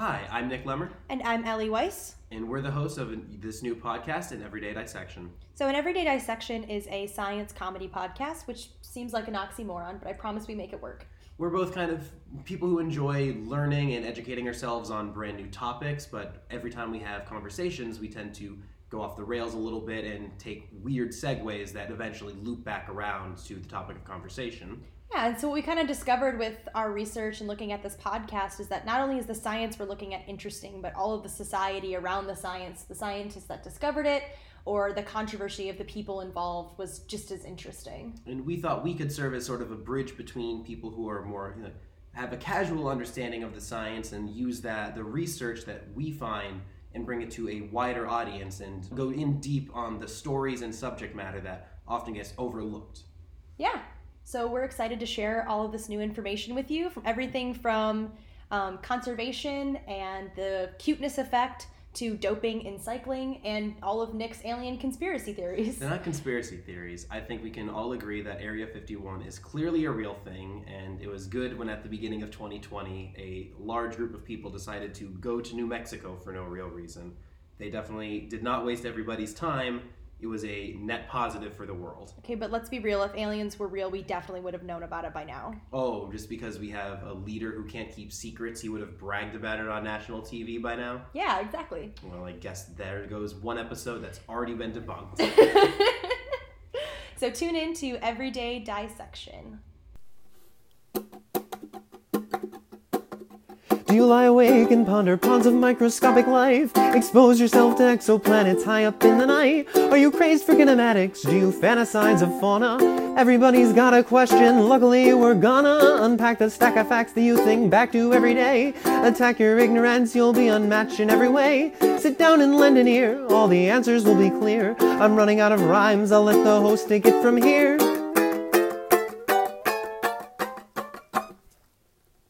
Hi, I'm Nick Lemmer, And I'm Ellie Weiss. and we're the hosts of this new podcast, An Everyday Dissection. So, an Everyday Dissection is a science comedy podcast, which seems like an oxymoron, but I promise we make it work. We're both kind of people who enjoy learning and educating ourselves on brand new topics, but every time we have conversations, we tend to go off the rails a little bit and take weird segues that eventually loop back around to the topic of conversation. Yeah, and so what we kind of discovered with our research and looking at this podcast is that not only is the science we're looking at interesting, but all of the society around the science, the scientists that discovered it, or the controversy of the people involved was just as interesting. And we thought we could serve as sort of a bridge between people who are more, you know, have a casual understanding of the science and use that the research that we find and bring it to a wider audience and go in deep on the stories and subject matter that often gets overlooked. Yeah, so we're excited to share all of this new information with you from everything from um, conservation and the cuteness effect to doping in cycling and all of Nick's alien conspiracy theories. They're not conspiracy theories. I think we can all agree that Area 51 is clearly a real thing, and it was good when at the beginning of 2020 a large group of people decided to go to New Mexico for no real reason. They definitely did not waste everybody's time. It was a net positive for the world. Okay, but let's be real. If aliens were real, we definitely would have known about it by now. Oh, just because we have a leader who can't keep secrets, he would have bragged about it on national TV by now? Yeah, exactly. Well, I guess there goes one episode that's already been debunked. so tune in to Everyday Dissection. Do you lie awake and ponder ponds of microscopic life? Expose yourself to exoplanets high up in the night? Are you crazed for kinematics? Do you fantasize of fauna? Everybody's got a question. Luckily, we're gonna unpack the stack of facts that you think back to every day. Attack your ignorance, you'll be unmatched in every way. Sit down and lend an ear, all the answers will be clear. I'm running out of rhymes, I'll let the host take it from here.